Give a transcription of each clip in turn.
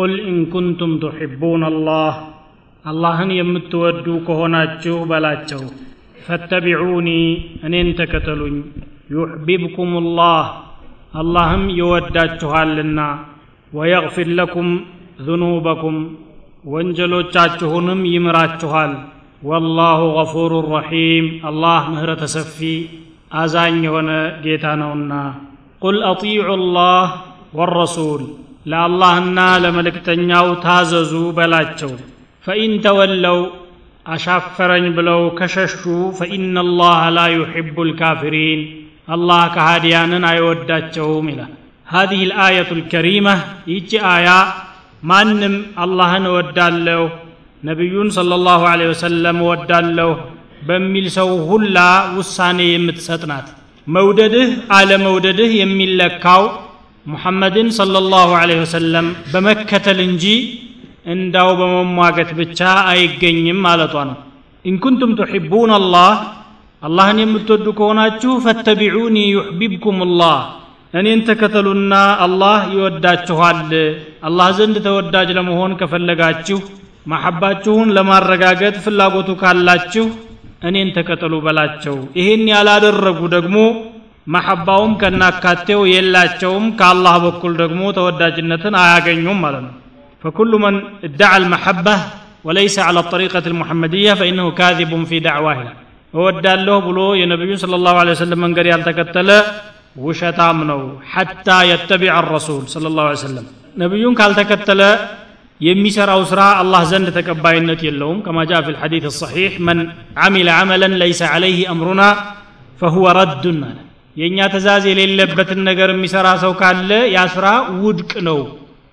قل إن كنتم تحبون الله አላህን የምትወዱ ከሆናችሁ በላቸው فاتبعوني እኔን ተከተሉኝ يحببكم الله አላህም ይወዳችኋልና ويغفر لكم ذنوبكم ወንጀሎቻችሁንም ይምራችኋል ወላሁ ገፉሩ ረሒም አላህ ምህረተ ሰፊ አዛኝ የሆነ ጌታ ነውና ቁል አጢዑ ላህ ወረሱል ለአላህና ለመልእክተኛው ታዘዙ በላቸው ፈኢን ተወለው አሻፈረኝ ብለው ከሸሹ ፈኢነ ላህ ላ ዩሕቡ ልካፊሪን አላህ ከሃዲያንን አይወዳቸውም ይላል هذه الآية الكريمة ይቺ አያ ማንም አላህን እወዳለሁ ነቢዩን صلى الله عليه وسلم እወዳለሁ በሚል ሰው ሁላ ውሳኔ የምትሰጥ ናት መውደድህ አለመውደድህ የሚለካው ሙሐመድን ሰለላሁ ዐለይሂ ወሰለም በመከተል እንጂ እንዳው በመሟገት ብቻ አይገኝም ማለቷ ነው። ኢንኩንቱም ቱሒቡን አላህ አላህን የምትወዱ ከሆናችሁ ፈተቢዑኒ ዩሕቢብኩም ላህ እኔን ተከተሉና አላህ ይወዳችኋል። አላህ ዘንድ ተወዳጅ ለመሆን ከፈለጋችሁ ማሐባችሁን ለማረጋገጥ ፍላጎቱ ካላችሁ እኔን ተከተሉ በላቸው። ይህን ያላደረጉ ደግሞ መሐባውም ከናካቴው የላቸውም ከአላህ በኩል ደግሞ ተወዳጅነትን አያገኙም ማለት ነው فكل من ادعى المحبة وليس على الطريقة المحمدية فإنه كاذب في دعواه እወዳለሁ ብሎ የነቢዩ صلى الله عليه وسلم መንገድ ያልተከተለ ውሸታም ነው حتى يتبع الرسول صلى الله عليه وسلم ነቢዩን ካልተከተለ የሚሰራው ስራ አላህ ዘንድ ተቀባይነት የለውም كما جاء في الحديث الصحيح من عمل عملا ليس عليه أمرنا فهو رد አለ የእኛ ትእዛዝ የሌለበትን ነገር የሚሰራ ሰው ካለ ያ ውድቅ ነው።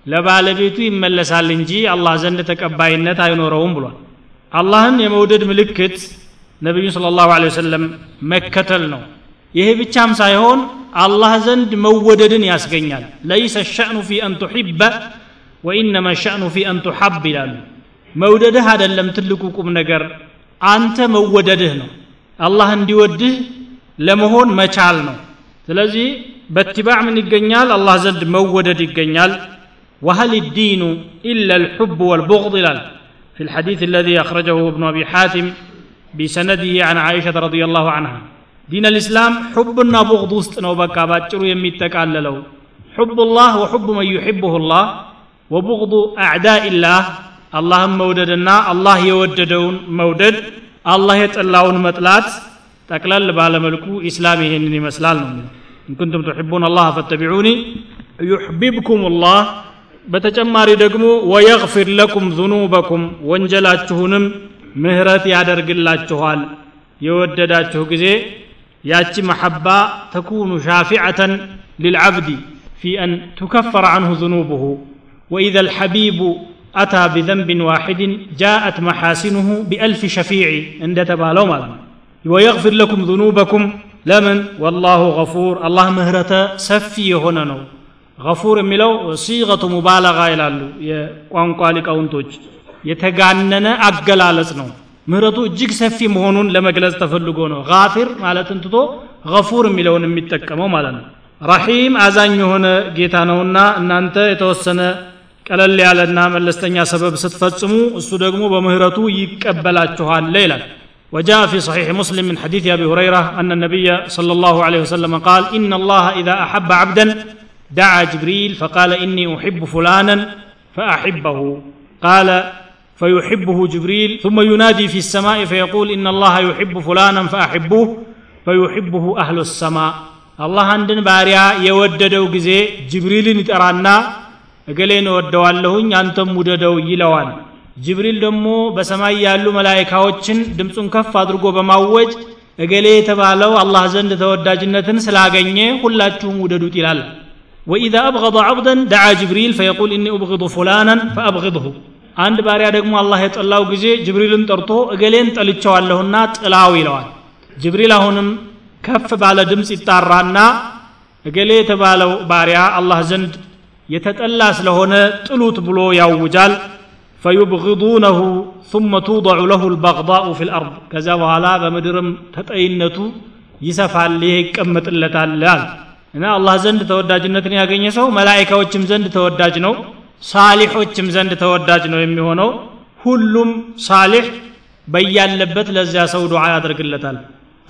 ለባለቤቱ ይመለሳል እንጂ አላህ ዘንድ ተቀባይነት አይኖረውም ብሏል። አላህን የመውደድ ምልክት ነቢዩ ስለ ላሁ ወሰለም መከተል ነው። ይሄ ብቻም ሳይሆን አላህ ዘንድ መወደድን ያስገኛል። ለይሰ ሸእኑ ፊ አን ቱሒበ ወኢነማ ሸእኑ ፊ አን ቱሐብ ይላሉ። መውደድህ አይደለም ትልቁ ቁም ነገር አንተ መወደድህ ነው። አላህ እንዲወድህ ለመሆን መቻል ነው ስለዚህ በትባዕ ምን ይገኛል አላህ ዘንድ መወደድ ይገኛል وهل الدين إلا الحب والبغض لال في الحديث الذي أخرجه ابن أبي حاتم بسنده عن عائشة رضي الله عنها دين الإسلام حبنا بغض استنو بكا باتشرو يميتك لو حب الله وحب من يحبه الله وبغض أعداء الله اللهم موددنا الله يوددون مودد الله يتلاون متلات ጠቅለል ባለመልኩ ኢስላም ይሄንን ይመስላል ነው إن كنتم تحبون الله فاتبعوني يحببكم الله በተጨማሪ ደግሞ ويغفر لكم ذنوبكم ወንጀላችሁንም ምህረት ያደርግላችኋል። የወደዳችሁ ጊዜ ያቺ محبة تكون شافعة للعبد في أن تكفر عنه ذنوبه وإذا الحبيب أتى بذنب واحد جاءت محاسنه بألف شفيع እንደተባለው ማለት ወየግፊር ለኩም ذኑበኩም ለምን? ወላሁ ገፉር። አላህ ምህረተ ሰፊ የሆነ ነው። ገፉር የሚለው ሲገቱ ሙባለጋ ይላሉ የቋንቋ ሊቃውንቶች። የተጋነነ አገላለጽ ነው። ምህረቱ እጅግ ሰፊ መሆኑን ለመግለጽ ተፈልጎ ነው። ጋፊር ማለትን ትቶ ገፉር የሚለውን የሚጠቀመው ማለት ነው። ረሒም አዛኝ የሆነ ጌታ ነውና እናንተ የተወሰነ ቀለል ያለና መለስተኛ ሰበብ ስትፈጽሙ እሱ ደግሞ በምህረቱ ይቀበላችኋል ይላል። وجاء في صحيح مسلم من حديث ابي هريره ان النبي صلى الله عليه وسلم قال ان الله اذا احب عبدا دعا جبريل فقال اني احب فلانا فاحبه قال فيحبه جبريل ثم ينادي في السماء فيقول ان الله يحب فلانا فاحبوه فيحبه اهل السماء الله عندن باريا يوددو غزي جبريل يطرانا እገሌን እወደዋለሁኝ አንተም ውደደው ይለዋል ጅብሪል ደግሞ በሰማይ ያሉ መላይካዎችን ድምፁን ከፍ አድርጎ በማወጅ እገሌ የተባለው አላህ ዘንድ ተወዳጅነትን ስላገኘ ሁላችሁም ውደዱት ይላል። ወኢዛ አብغض አብደን ደዓ ጅብሪል ፈየቁል እኒ ኡብغض ፉላናን ፈአብغضሁ አንድ ባሪያ ደግሞ አላህ የጠላው ጊዜ ጅብሪልን ጠርቶ እገሌን ጠልቸዋለሁና ጥላው ይለዋል። ጅብሪል አሁንም ከፍ ባለ ድምፅ ይጣራና እገሌ የተባለው ባሪያ አላህ ዘንድ የተጠላ ስለሆነ ጥሉት ብሎ ያውጃል። فيبغضونه ثم توضع له البغضاء في الأرض. كذا وهلا بمدرم تطينتو يسفع ليه كمت اللي إن الله زند تودج النتنيا كن يسو ملائكة وجم زند تودج نو صالح وجم زند تودج نو يمي هونو هلم صالح بيان لبت لزيا دعاء وعيا درك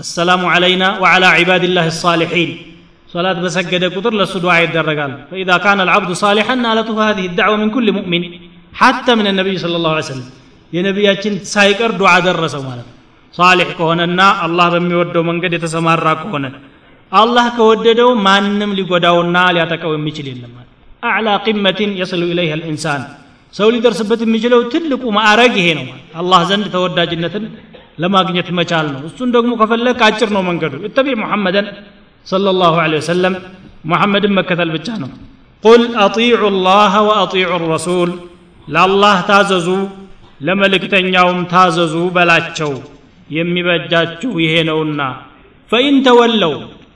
السلام علينا وعلى عباد الله الصالحين صلاة بسجد كتر دعاء وعيا فإذا كان العبد صالحا نالته هذه الدعوة من كل مؤمن ሐታ ምን ነቢይ ስለ ላሁ ሰለም የነቢያችን ሳይቀር ዱዓ ደረሰው ማለት ነው ሳሊሕ ከሆነና አላህ በሚወደው መንገድ የተሰማራ ከሆነ አላህ ከወደደው ማንም ሊጎዳውና ሊያጠቀው የሚችል የለም ማለት አዕላ ቂመትን የስሉ ኢለይህ ልኢንሳን ሰው ሊደርስበት የሚችለው ትልቁ ማዕረግ ይሄ ነው ማለት አላህ ዘንድ ተወዳጅነትን ለማግኘት መቻል ነው እሱን ደግሞ ከፈለግ አጭር ነው መንገዱ እተቢዕ ሙሐመደን صلى الله عليه وسلم محمد مكة ብቻ ነው قل أطيعوا الله وأطيعوا الرسول ለአላህ ታዘዙ ለመልእክተኛውም ታዘዙ በላቸው። የሚበጃችሁ ይሄ ነውና። ፈኢን ተወለው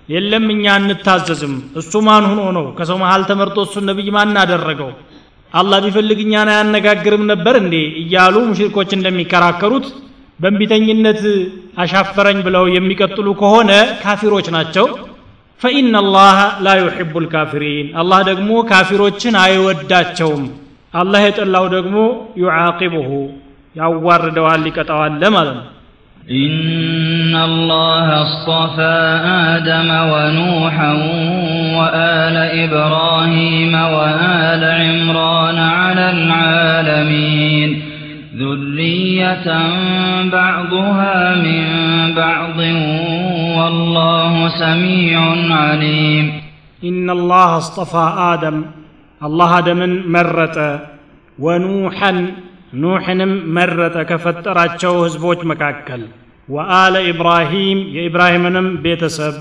የለም እኛ እንታዘዝም። እሱ ማን ሆኖ ነው? ከሰው መሃል ተመርጦ እሱን ነቢይ ማን አደረገው? አላህ ቢፈልግ አያነጋግርም ነበር እንዴ? እያሉ ሙሽሪኮች እንደሚከራከሩት በእንቢተኝነት አሻፈረኝ ብለው የሚቀጥሉ ከሆነ ካፊሮች ናቸው። ፈኢነ አላህ ላ ዩሕቡ ልካፊሪን አላህ ደግሞ ካፊሮችን አይወዳቸውም አላህ የጠላው ደግሞ ዩዓቂቡሁ ያዋርደዋል ይቀጣዋል ማለት ነው إن الله اصطفى آدم ونوحا وآل إبراهيم وآل عمران على العالمين ذرية بعضها من بعض والله سميع عليم إن الله اصطفى آدم አላህ አደምን መረጠ ወኑሐን ኑሕንም መረጠ ከፈጠራቸው ህዝቦች መካከል። ወአለ ኢብራሂም የኢብራሂምንም ቤተሰብ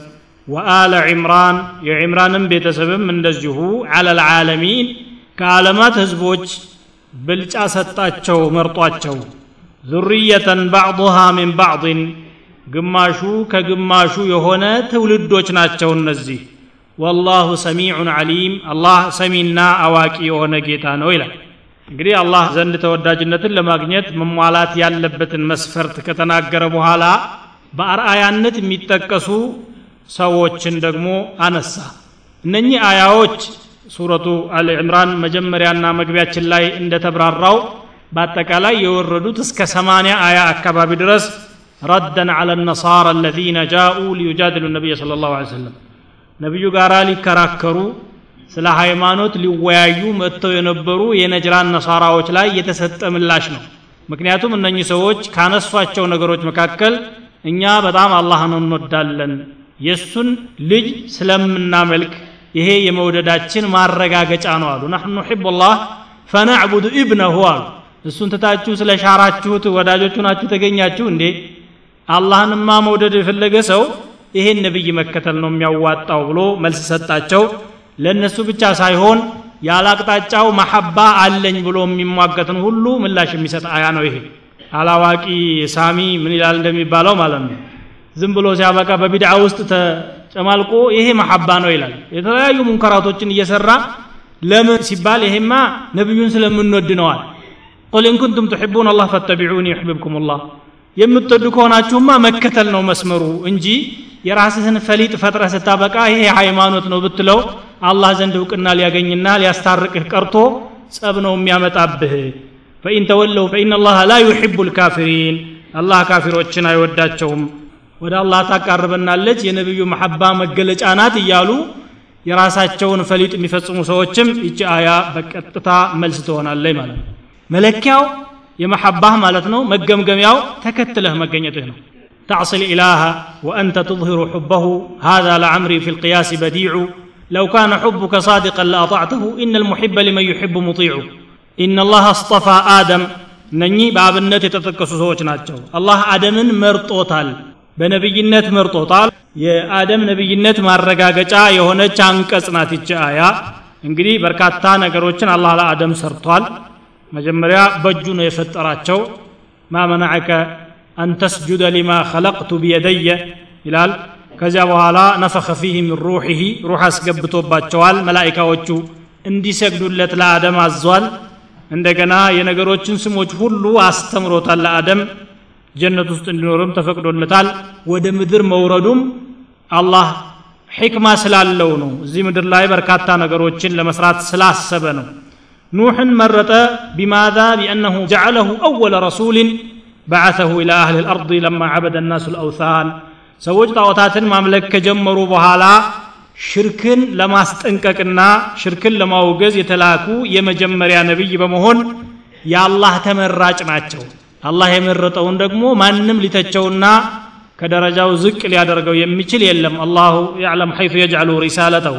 ወአለ ዒምራን የዒምራንም ቤተሰብም እንደዚሁ አለ ልዓለሚን ከዓለማት ህዝቦች ብልጫ ሰጣቸው መርጧቸው። ዙርየተን ባዕضሃ ሚን ባዕድን ግማሹ ከግማሹ የሆነ ትውልዶች ናቸው እነዚህ። ወላሁ ሰሚዑን ዓሊም አላህ ሰሚና አዋቂ የሆነ ጌታ ነው ይላል። እንግዲህ አላህ ዘንድ ተወዳጅነትን ለማግኘት መሟላት ያለበትን መስፈርት ከተናገረ በኋላ በአርአያነት የሚጠቀሱ ሰዎችን ደግሞ አነሳ። እነኚህ አያዎች ሱረቱ አል ዕምራን መጀመሪያና መግቢያችን ላይ እንደተብራራው በአጠቃላይ የወረዱት እስከ ሰማንያ አያ አካባቢ ድረስ ረደን አለ ነሳራ አለዚነ ጃኡ ሊዩጃድሉ ነቢይ ስለ ላሁ ሰለም ነቢዩ ጋር ሊከራከሩ ስለ ሃይማኖት ሊወያዩ መጥተው የነበሩ የነጅራን ነሳራዎች ላይ የተሰጠ ምላሽ ነው። ምክንያቱም እነኚህ ሰዎች ካነሷቸው ነገሮች መካከል እኛ በጣም አላህን እንወዳለን የእሱን ልጅ ስለምናመልክ ይሄ የመውደዳችን ማረጋገጫ ነው አሉ። ናሕኑ ኑሕቡ ላህ ፈናዕቡዱ ኢብነሁ አሉ። እሱን ትታችሁ ስለ ሻራችሁት ወዳጆቹ ናችሁ ተገኛችሁ እንዴ? አላህንማ መውደድ የፈለገ ሰው ይሄን ነብይ መከተል ነው የሚያዋጣው ብሎ መልስ ሰጣቸው። ለእነሱ ብቻ ሳይሆን ያለ አቅጣጫው محبة አለኝ ብሎ የሚሟገትን ሁሉ ምላሽ የሚሰጥ አያ ነው ይሄ። አላዋቂ ሳሚ ምን ይላል እንደሚባለው ማለት ነው። ዝም ብሎ ሲያበቃ በቢድዓ ውስጥ ተጨማልቆ ይሄ محبة ነው ይላል። የተለያዩ ሙንከራቶችን እየሰራ ለምን ሲባል ይሄማ ነቢዩን ስለምንወድ ነዋል። قل إن كنتم تحبون الله فاتبعوني يحببكم الله የምትወዱ ከሆናችሁማ መከተል ነው መስመሩ እንጂ የራስህን ፈሊጥ ፈጥረህ ስታበቃ ይሄ ሃይማኖት ነው ብትለው አላህ ዘንድ እውቅና ሊያገኝና ሊያስታርቅህ ቀርቶ ጸብ ነው የሚያመጣብህ። ፈኢን ተወለው ፈኢን አላህ ላ ዩሕቡ ልካፊሪን አላህ ካፊሮችን አይወዳቸውም። ወደ አላህ ታቃርበናለች የነቢዩ መሐባ መገለጫ ናት እያሉ የራሳቸውን ፈሊጥ የሚፈጽሙ ሰዎችም ይቺ አያ በቀጥታ መልስ ትሆናለች ማለት ነው። መለኪያው የመሐባህ ማለት ነው። መገምገሚያው ተከትለህ መገኘትህ ነው። تعصي الإله وأنت تظهر حبه هذا لعمري في القياس بديع لو كان حبك صادقا لأطعته إن المحب لمن يحب مطيع إن الله اصطفى آدم እነኚህ በአብነት የተጠቀሱ ሰዎች ናቸው። አላህ አደምን መርጦታል በነብይነት መርጦታል። የአደም ነብይነት ማረጋገጫ የሆነች አንቀጽ ናት ይች አያ። እንግዲህ በርካታ ነገሮችን አላህ ለአደም ሰርቷል። መጀመሪያ በእጁ ነው የፈጠራቸው ማ መናዐከ አን ተስጁደ ሊማ ኸለቅቱ ቢየደየ? ይላል። ከዚያ በኋላ ነፈኸ ፊህ ምን ሩሒሂ ሩሕ አስገብቶባቸዋል መላኢካዎቹ። እንዲሰግዱለት ለአደም አዟል። እንደገና የነገሮችን ስሞች ሁሉ አስተምሮታል ለአደም። ጀነት ውስጥ እንዲኖርም ተፈቅዶለታል። ወደ ምድር መውረዱም አላህ ሕክማ ስላለው ነው። እዚህ ምድር ላይ በርካታ ነገሮችን ለመስራት ስላሰበ ነው ኑሕን መረጠ ቢማዛ? ቢአነሁ ጀዓለሁ አወለ ረሱልን በዓተሁ ኢላ አህል ልአርض ለማ ዓበደ ናሱ ልአውታን ሰዎች ጣዖታትን ማምለክ ከጀመሩ በኋላ ሽርክን ለማስጠንቀቅና ሽርክን ለማውገዝ የተላኩ የመጀመሪያ ነቢይ በመሆን የአላህ ተመራጭ ናቸው። አላህ የመረጠውን ደግሞ ማንም ሊተቸውና ከደረጃው ዝቅ ሊያደርገው የሚችል የለም። አላሁ ያዕለም ሐይቱ የጅዓሉ ሪሳለተሁ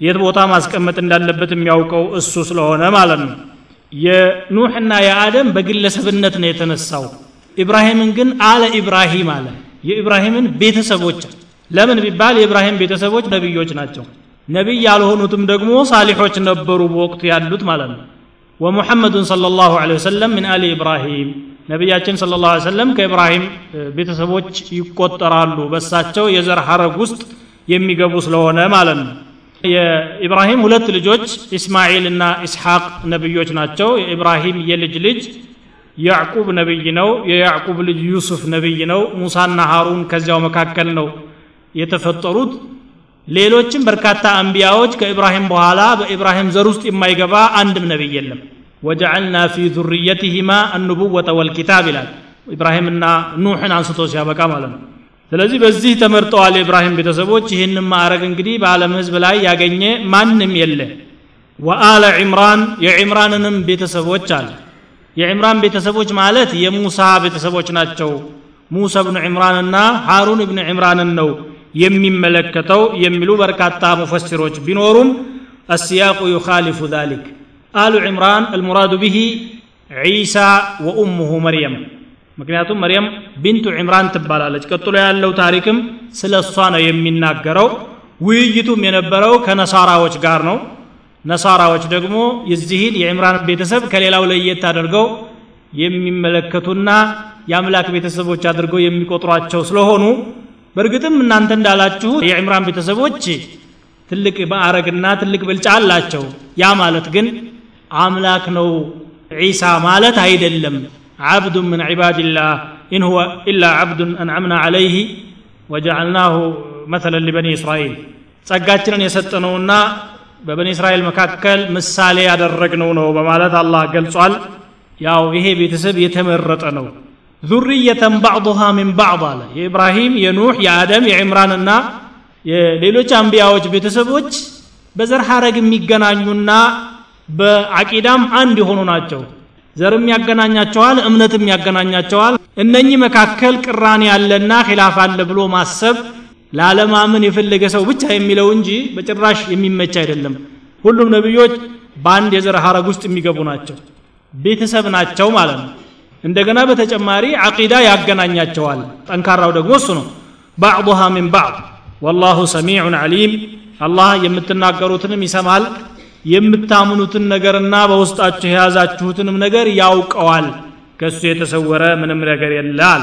የት ቦታ ማስቀመጥ እንዳለበት የሚያውቀው እሱ ስለሆነ ማለት ነው። የኑሕና የአደም በግለሰብነት ነው የተነሳው። ኢብራሂምን ግን አለ ኢብራሂም አለ። የኢብራሂምን ቤተሰቦች ለምን ቢባል የኢብራሂም ቤተሰቦች ነቢዮች ናቸው። ነቢይ ያልሆኑትም ደግሞ ሳሊሖች ነበሩ በወቅቱ ያሉት ማለት ነው። ወሙሐመዱን صለ ላሁ ወሰለም ምን አሊ ኢብራሂም። ነቢያችን ስለ ላ ሰለም ከኢብራሂም ቤተሰቦች ይቆጠራሉ። በሳቸው የዘር ሐረግ ውስጥ የሚገቡ ስለሆነ ማለት ነው። የኢብራሂም ሁለት ልጆች ኢስማኤል እና ኢስሐቅ ነቢዮች ናቸው። የኢብራሂም የልጅ ልጅ ያዕቁብ ነቢይ ነው። የያዕቁብ ልጅ ዩሱፍ ነቢይ ነው። ሙሳና ሃሩን ከዚያው መካከል ነው የተፈጠሩት። ሌሎችም በርካታ አንቢያዎች ከኢብራሂም በኋላ በኢብራሂም ዘር ውስጥ የማይገባ አንድም ነቢይ የለም። ወጀዐልና ፊ ዙርየትህማ አኑቡወተ ወልኪታብ ይላል። ኢብራሂምና ኑሕን አንስቶ ሲያበቃ ማለት ነው ስለዚህ በዚህ ተመርጠዋል የኢብራሂም ቤተሰቦች ይህንን ማዕረግ እንግዲህ በዓለም ህዝብ ላይ ያገኘ ማንም የለ ወአለ ዒምራን የዒምራንንም ቤተሰቦች አለ የዕምራን ቤተሰቦች ማለት የሙሳ ቤተሰቦች ናቸው ሙሳ ብኑ ዕምራንና ሃሩን ብን ዕምራንን ነው የሚመለከተው የሚሉ በርካታ ሙፈሲሮች ቢኖሩም السياق يخالف ذلك آل عمران المراد به عيسى وأمه مريم ምክንያቱም መርየም ቢንቱ ዕምራን ትባላለች። ቀጥሎ ያለው ታሪክም ስለ እሷ ነው የሚናገረው። ውይይቱም የነበረው ከነሳራዎች ጋር ነው። ነሳራዎች ደግሞ የዚህን የዕምራን ቤተሰብ ከሌላው ለየት አድርገው የሚመለከቱና የአምላክ ቤተሰቦች አድርገው የሚቆጥሯቸው ስለሆኑ በእርግጥም እናንተ እንዳላችሁ የዕምራን ቤተሰቦች ትልቅ ማዕረግና ትልቅ ብልጫ አላቸው። ያ ማለት ግን አምላክ ነው ዒሳ ማለት አይደለም عبد من عباد الله. إن هو إلا عبد أنعمنا عليه وجعلناه مثلا لبني إسرائيل. ጸጋችንን የሰጠነውና በበኒ እስራኤል መካከል ምሳሌ ያደረግነው ነው በማለት አላህ ገልጿል። ያው ይሄ ቤተሰብ የተመረጠ ነው። ዙርየተን ባዕضሃ ምን ባዕض አለ። የኢብራሂም የኑሕ የአደም የዕምራንና የሌሎች አንቢያዎች ቤተሰቦች በዘር ሐረግ የሚገናኙና በአቂዳም አንድ የሆኑ ናቸው። ዘርም ያገናኛቸዋል እምነትም ያገናኛቸዋል። እነኚህ መካከል ቅራኔ ያለና ኺላፍ አለ ብሎ ማሰብ ላለማመን የፈለገ ሰው ብቻ የሚለው እንጂ በጭራሽ የሚመች አይደለም። ሁሉም ነቢዮች በአንድ የዘር ሐረግ ውስጥ የሚገቡ ናቸው ቤተሰብ ናቸው ማለት ነው። እንደገና በተጨማሪ አቂዳ ያገናኛቸዋል። ጠንካራው ደግሞ እሱ ነው። ባዕضሃ ምን ባዕض ወላሁ ሰሚዑን ዓሊም አላህ የምትናገሩትንም ይሰማል የምታምኑትን ነገርና በውስጣችሁ የያዛችሁትንም ነገር ያውቀዋል። ከእሱ የተሰወረ ምንም ነገር የለ አለ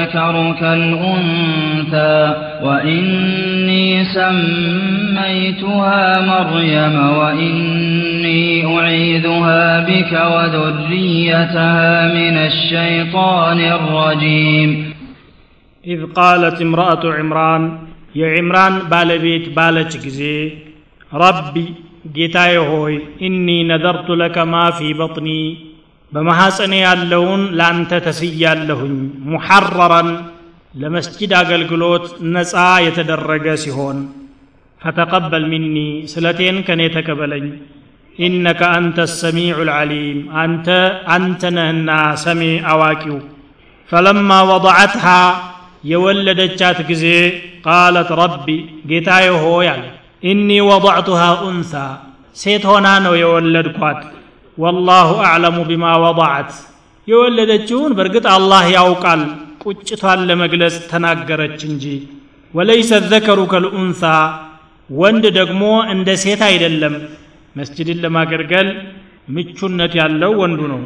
الذكر كالأنثى وإني سميتها مريم وإني أعيذها بك وذريتها من الشيطان الرجيم إذ قالت امرأة عمران يا عمران بالبيت بالج جزي ربي ጌታዬ ሆይ ኢኒ ነዘርቱ ለከ ማ ፊ በጥኒ በማሐፀኔ ያለውን ለአንተ ተስያለሁኝ። ሙሐረረን ለመስጂድ አገልግሎት ነፃ የተደረገ ሲሆን ፈተቀበል ሚኒ ስለቴን ከኔ ተቀበለኝ። ኢነከ አንተ ሰሚዑ ልዓሊም አንተ አንተ ነህና ሰሚ አዋቂው። ፈለማ ወضዐትሃ የወለደቻት ጊዜ ቃለት ረቢ ጌታዬ ሆይ አለ። ኢኒ ወضዕቱሃ ኡንሳ ሴት ሆና ነው የወለድኳት ወላሁ አዕለሙ ቢማ ወضዐት። የወለደችውን በእርግጥ አላህ ያውቃል ቁጭቷን ለመግለጽ ተናገረች እንጂ። ወለይሰ ዘከሩ ከልኡንሳ ወንድ ደግሞ እንደ ሴት አይደለም። መስጅድን ለማገልገል ምቹነት ያለው ወንዱ ነው።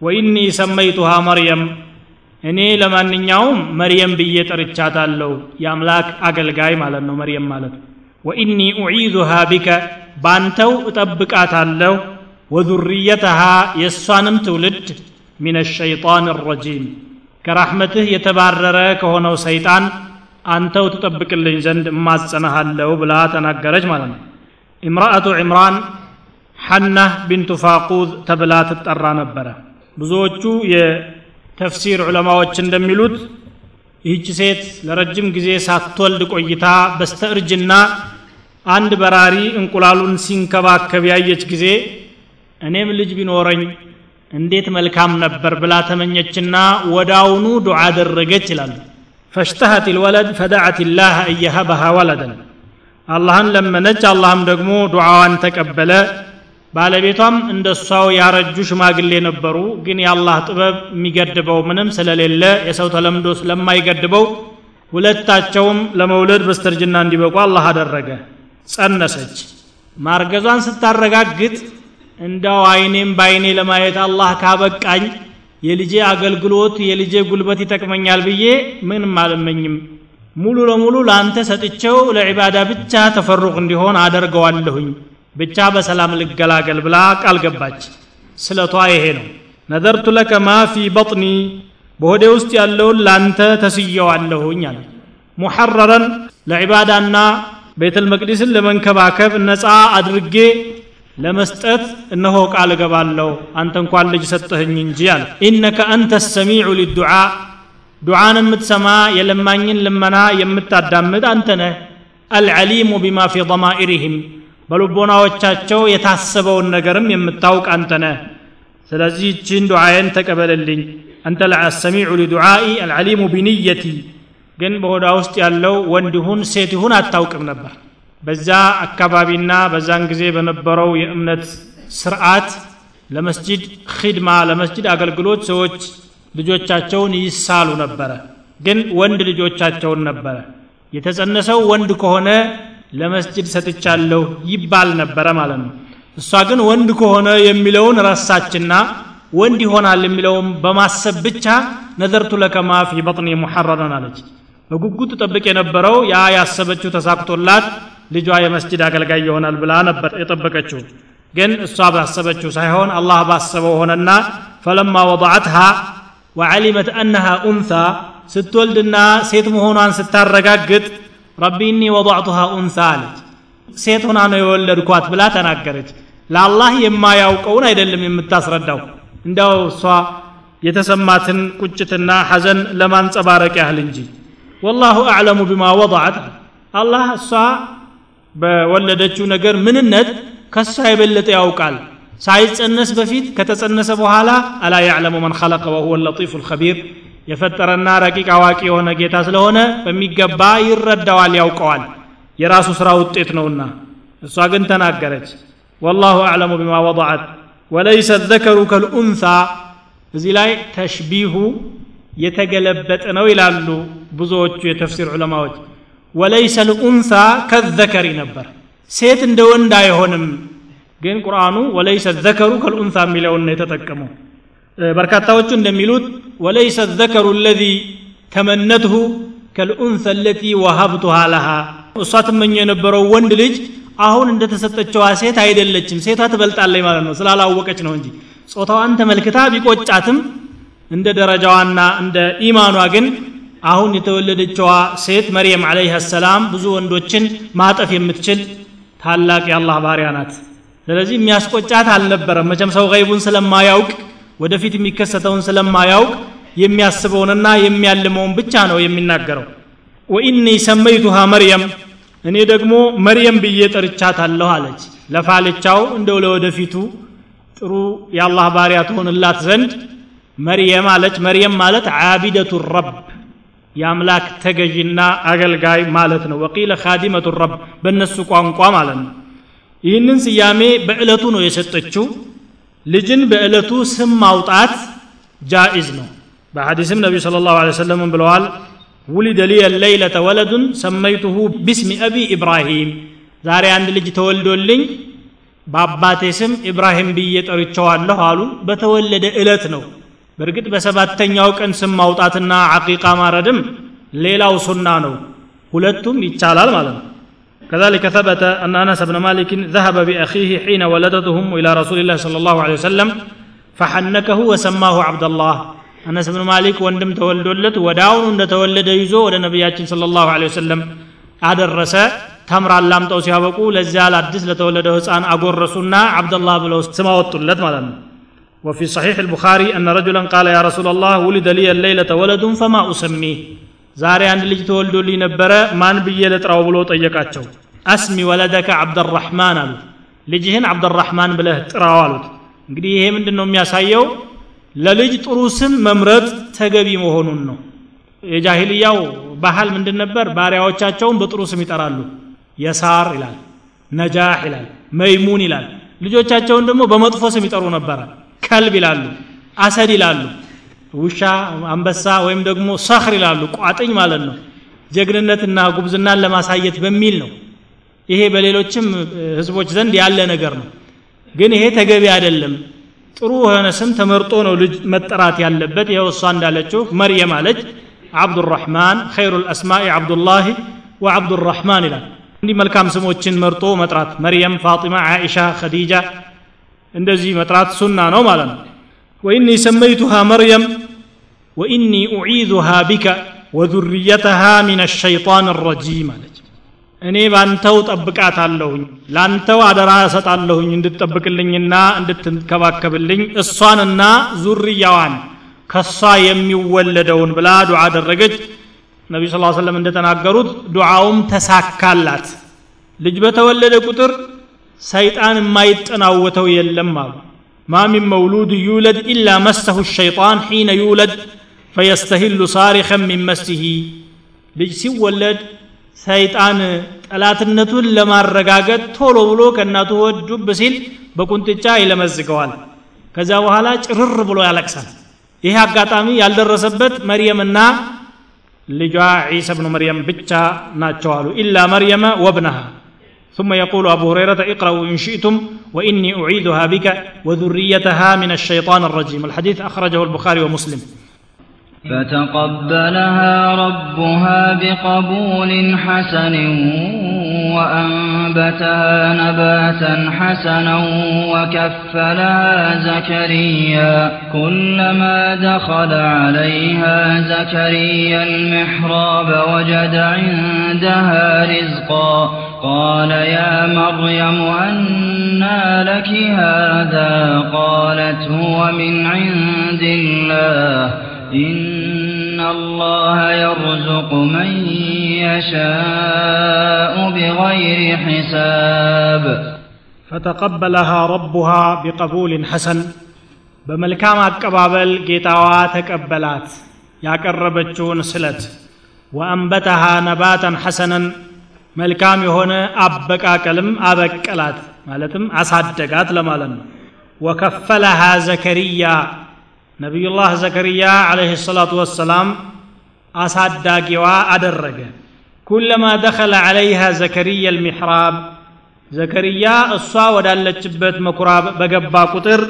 ወኢኒ ሰመይቱሃ መርየም እኔ ለማንኛውም መርየም ብዬ ጠርቻታለሁ። የአምላክ አገልጋይ ማለት ነው መርየም ማለት። ወኢኒ ኡዒዙሃ ቢከ ባንተው እጠብቃታለሁ ወዙርየተሃ የእሷንም ትውልድ ሚን ሸይጣን ረጂም። ከራሕመትህ የተባረረ ከሆነው ሰይጣን አንተው ትጠብቅልኝ ዘንድ እማጸናሃለሁ ብላ ተናገረች ማለት ነው። እምራአቱ ዕምራን ሐናህ ቢንቱ ፋቁዝ ተብላ ትጠራ ነበረ። ብዙዎቹ የተፍሲር ዑለማዎች እንደሚሉት ይህች ሴት ለረጅም ጊዜ ሳትወልድ ቆይታ በስተእርጅና አንድ በራሪ እንቁላሉን ሲንከባከብ ያየች ጊዜ እኔም ልጅ ቢኖረኝ እንዴት መልካም ነበር ብላ ተመኘችና ወዳውኑ ዱዓ አደረገች ይላሉ። ፈሽተሀት ልወለድ ፈደዐት ላህ እየሀበሃ ወለደን። አላህን ለመነች አላህም ደግሞ ዱዓዋን ተቀበለ። ባለቤቷም እንደሷው ያረጁ ሽማግሌ ነበሩ ግን የአላህ ጥበብ የሚገድበው ምንም ስለሌለ የሰው ተለምዶ ስለማይገድበው ሁለታቸውም ለመውለድ በስተርጅና እንዲበቁ አላህ አደረገ። ጸነሰች። ማርገዟን ስታረጋግጥ እንዳው አይኔም በአይኔ ለማየት አላህ ካበቃኝ የልጄ አገልግሎት የልጄ ጉልበት ይጠቅመኛል ብዬ ምንም አልመኝም። ሙሉ ለሙሉ ለአንተ ሰጥቼው ለዒባዳ ብቻ ተፈሩቅ እንዲሆን አደርገዋለሁኝ። ብቻ በሰላም ልገላገል ብላ ቃል ገባች። ስለቷ ይሄ ነው። ነዘርቱ ለከ ማ ፊ በጥኒ በሆዴ ውስጥ ያለውን ላንተ ተስየዋለሁኝ አለ። ሙሐረረን ለዒባዳና ቤተል መቅዲስን ለመንከባከብ ነፃ አድርጌ ለመስጠት እነሆ ቃል እገባለሁ አንተ እንኳን ልጅ ሰጠህኝ እንጂ አለ። ኢነከ አንተ ሰሚዑ ሊዱዓ ዱዓን የምትሰማ የለማኝን ልመና የምታዳምጥ አንተ ነህ። አልዓሊሙ ቢማ ፊ ضማኢሪህም በልቦናዎቻቸው የታሰበውን ነገርም የምታውቅ አንተ ነህ። ስለዚህ ይችን ዱዓዬን ተቀበልልኝ። አንተ አሰሚዑ ሊዱዓኢ አልዓሊሙ ቢንየቲ ግን በሆዳ ውስጥ ያለው ወንድ ይሁን ሴት ይሁን አታውቅም ነበር በዛ አካባቢና በዛን ጊዜ በነበረው የእምነት ስርዓት ለመስጅድ ኺድማ ለመስጅድ አገልግሎት ሰዎች ልጆቻቸውን ይሳሉ ነበረ። ግን ወንድ ልጆቻቸውን ነበረ። የተጸነሰው ወንድ ከሆነ ለመስጅድ ሰጥቻለሁ ይባል ነበረ ማለት ነው። እሷ ግን ወንድ ከሆነ የሚለውን ረሳችና ወንድ ይሆናል የሚለውን በማሰብ ብቻ ነዘርቱ ለከማ ፊ በጥኒ ሙሐረረን አለች። በጉጉት ጠብቅ የነበረው ያ ያሰበችው ተሳክቶላት ልጇ የመስጅድ አገልጋይ ይሆናል ብላ ነበር የጠበቀችው። ግን እሷ ባሰበችው ሳይሆን አላህ ባሰበው ሆነና ፈለማ ወضዓትሃ ወዓሊመት አነሃ ኡንሳ ስትወልድና ሴት መሆኗን ስታረጋግጥ ረቢ እኒ ወضዕቱሃ ኡንሳ አለች። ሴት ሆና ነው የወለድኳት ብላ ተናገረች። ለአላህ የማያውቀውን አይደለም የምታስረዳው። እንዳው እሷ የተሰማትን ቁጭትና ሐዘን ለማንጸባረቅ ያህል እንጂ። ወላሁ አዕለሙ ቢማ ወضዓት አላህ እሷ በወለደችው ነገር ምንነት ከሷ የበለጠ ያውቃል። ሳይጸነስ በፊት ከተጸነሰ በኋላ አላ ያዕለሙ መን ኸለቀ ወሁወ ለጢፉ ልኸቢር የፈጠረና ረቂቅ አዋቂ የሆነ ጌታ ስለሆነ በሚገባ ይረዳዋል ያውቀዋል። የራሱ ሥራ ውጤት ነውና። እሷ ግን ተናገረች። ወላሁ አዕለሙ ቢማ ወضዐት ወለይሰ ዘከሩ ከልኡንሳ እዚህ ላይ ተሽቢሁ የተገለበጠ ነው ይላሉ ብዙዎቹ የተፍሲር ዑለማዎች ወለይሰ ልኡንሳ ከዘከሪ ነበር። ሴት እንደ ወንድ አይሆንም። ግን ቁርአኑ ወለይሰ ዘከሩ ከልኡንሳ የሚለውን የተጠቀመው። በርካታዎቹ እንደሚሉት ወለይሰ ዘከሩ ለዚ ተመነትሁ ከልኡንሳ ለቲ ወሀብቱሃ ለሃ። እሷ ትመኘ የነበረው ወንድ ልጅ አሁን እንደተሰጠችዋ ሴት አይደለችም። ሴቷ ትበልጣለች ማለት ነው። ስላላወቀች ነው እንጂ። ጾታዋን ተመልክታ ቢቆጫትም እንደ ደረጃዋና እንደ ኢማኗ ግን አሁን የተወለደችዋ ሴት መርየም ዓለይሃ ሰላም ብዙ ወንዶችን ማጠፍ የምትችል ታላቅ የአላህ ባሪያ ናት። ስለዚህ የሚያስቆጫት አልነበረም። መቼም ሰው ገይቡን ስለማያውቅ ወደፊት የሚከሰተውን ስለማያውቅ የሚያስበውንና የሚያልመውን ብቻ ነው የሚናገረው። ወኢኒ ሰመይቱሃ መርየም እኔ ደግሞ መርየም ብዬ ጠርቻታለሁ አለች። ለፋልቻው እንደው ለወደፊቱ ጥሩ የአላህ ባሪያ ትሆንላት ዘንድ መርየም አለች። መርየም ማለት ዓቢደቱ ረብ የአምላክ ተገዥና አገልጋይ ማለት ነው። ወቂለ ካዲመቱ ረብ በእነሱ ቋንቋ ማለት ነው። ይህንን ስያሜ በዕለቱ ነው የሰጠችው። ልጅን በዕለቱ ስም ማውጣት ጃኢዝ ነው። በሐዲስም ነቢዩ ስለ ላሁ ሰለም ብለዋል ውሊደ ሊየ ለይለተ ወለዱን ሰመይቱሁ ቢስሚ አቢ ኢብራሂም ዛሬ አንድ ልጅ ተወልዶልኝ በአባቴ ስም ኢብራሂም ብዬ ጠርቸዋለሁ አሉ። በተወለደ ዕለት ነው በእርግጥ በሰባተኛው ቀን ስም ማውጣትና አቂቃ ማረድም ሌላው ሱና ነው ሁለቱም ይቻላል ማለት ነው كذلك ثبت أن أنس بن مالك ذهب بأخيه حين ولدته أم إلى رسول الله صلى الله عليه وسلم فحنكه وسماه عبد الله أنس بن مالك وندم تولدت وداون عند تولد يزو ود نبياتين صلى الله عليه وسلم አደረሰ ተምር አላምጠው ሲያበቁ ለዚያ ለአዲስ ለተወለደው ህፃን አጎረሱና አብደላህ ብለው ስም አወጡለት ማለት ነው وفي صحيح البخاري أن رجلا قال يا رسول الله ولد لي الليلة ولد فما أسميه ዛሬ አንድ ልጅ ተወልዶልኝ ነበረ ማን ብዬ ልጥራው ብሎ ጠየቃቸው አስሚ ወለደከ አብደራህማን አሉት ልጅህን አብደራህማን ብለህ ጥራው አሉት እንግዲህ ይሄ ምንድን ነው የሚያሳየው ለልጅ ጥሩ ስም መምረጥ ተገቢ መሆኑን ነው የጃሂልያው ባህል ምንድን ነበር ባሪያዎቻቸውን በጥሩ ስም ይጠራሉ የሳር ይላል ነጃህ ይላል መይሙን ይላል ልጆቻቸውን ደግሞ በመጥፎ ስም ይጠሩ ነበረ ከልብ ይላሉ አሰድ ይላሉ ውሻ አንበሳ ወይም ደግሞ ሰኽር ይላሉ ቋጥኝ ማለት ነው። ጀግንነትና ጉብዝናን ለማሳየት በሚል ነው። ይሄ በሌሎችም ህዝቦች ዘንድ ያለ ነገር ነው። ግን ይሄ ተገቢ አይደለም። ጥሩ የሆነ ስም ተመርጦ ነው ልጅ መጠራት ያለበት። ይኸው እሷ እንዳለችው መርየም አለች። አብዱራህማን ኸይሩ ልአስማኢ አብዱላህ ወአብዱራህማን ይላል። እንዲህ መልካም ስሞችን መርጦ መጥራት። መርየም ፋጢማ ዓኢሻ ኸዲጃ እንደዚህ መጥራት ሱና ነው ማለት ነው። ወኢኒ ሰመይቱሃ መርየም ወኢኒ ኡዒዙሃ ቢከ ወذርየተሃ ምን አሸይጣን ረጂም አለች። እኔ ባንተው ጠብቃታለሁኝ ላንተው አደራ እሰጣለሁኝ እንድትጠብቅልኝና እንድትንከባከብልኝ እሷንና ዙርያዋን ከሷ የሚወለደውን ብላ ዱዓ አደረገች። ነቢዩ صلى الله عليه وسلم እንደተናገሩት ዱዓውም ተሳካላት። ልጅ በተወለደ ቁጥር ሰይጣን የማይጠናወተው የለም አሉ። ما من مولود يولد إلا مسه الشيطان حين يولد فيستهل صارخا من مسه ልጅ ሲወለድ ሰይጣን ጠላትነቱን ለማረጋገጥ ቶሎ ብሎ ከእናቱ ሆድ ዱብ ሲል በቁንጥጫ ይለመዝገዋል። ከዚያ በኋላ ጭርር ብሎ ያለቅሳል። ይህ አጋጣሚ ያልደረሰበት መርየምና ልጇ ዒሳ ብኑ መርየም ብቻ ናቸው አሉ። ኢላ መርየመ ወብነሃ ثم يقول أبو هريرة اقرأوا إن شئتم وإني أعيدها بك وذريتها من الشيطان الرجيم. الحديث أخرجه البخاري ومسلم. فتقبلها ربها بقبول حسن وأنبتها نباتا حسنا وكفلها زكريا. كلما دخل عليها زكريا المحراب وجد عندها رزقا. قال يا مريم أنى لك هذا قالت هو من عند الله إن الله يرزق من يشاء بغير حساب فتقبلها ربها بقبول حسن በመልካም አቀባበል ጌታዋ ተቀበላት ያቀረበችውን ስለት ወአንበተሃ ነባተን ሐሰነን መልካም የሆነ አበቃቀልም አበቀላት ማለትም አሳደጋት ለማለት ነው። ወከፈለሃ ዘከርያ ነቢዩላህ ዘከርያ አለህ ሰላቱ ወሰላም አሳዳጊዋ አደረገ። ኩለማ ደኸለ ዓለይሃ ዘከርያ ልሚሕራብ ዘከርያ እሷ ወዳለችበት መኩራብ በገባ ቁጥር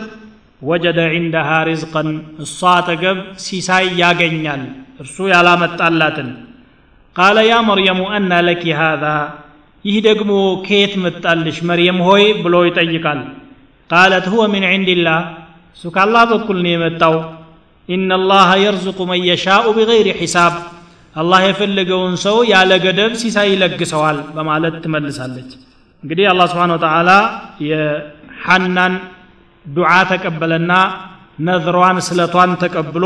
ወጀደ ዒንደሃ ሪዝቀን እሷ አጠገብ ሲሳይ ያገኛል እርሱ ያላመጣላትን ቃለ ያ መርየሙ አና ለኪ ሃذا ይህ ደግሞ ከየት መጣልሽ መርየም ሆይ ብሎ ይጠይቃል። ቃለት ሁወ ምን ዒንድላህ እሱ ከአላህ በኩል ነው የመጣው። ኢነላህ የርዝቁ መን የሻኡ ቢገይሪ ሒሳብ አላህ የፈለገውን ሰው ያለ ገደብ ሲሳይ ይለግሰዋል በማለት ትመልሳለች። እንግዲህ አላህ ስብሓን ወተዓላ የሐናን ዱዓ ተቀበለና ነዝሯን ስለቷን ተቀብሎ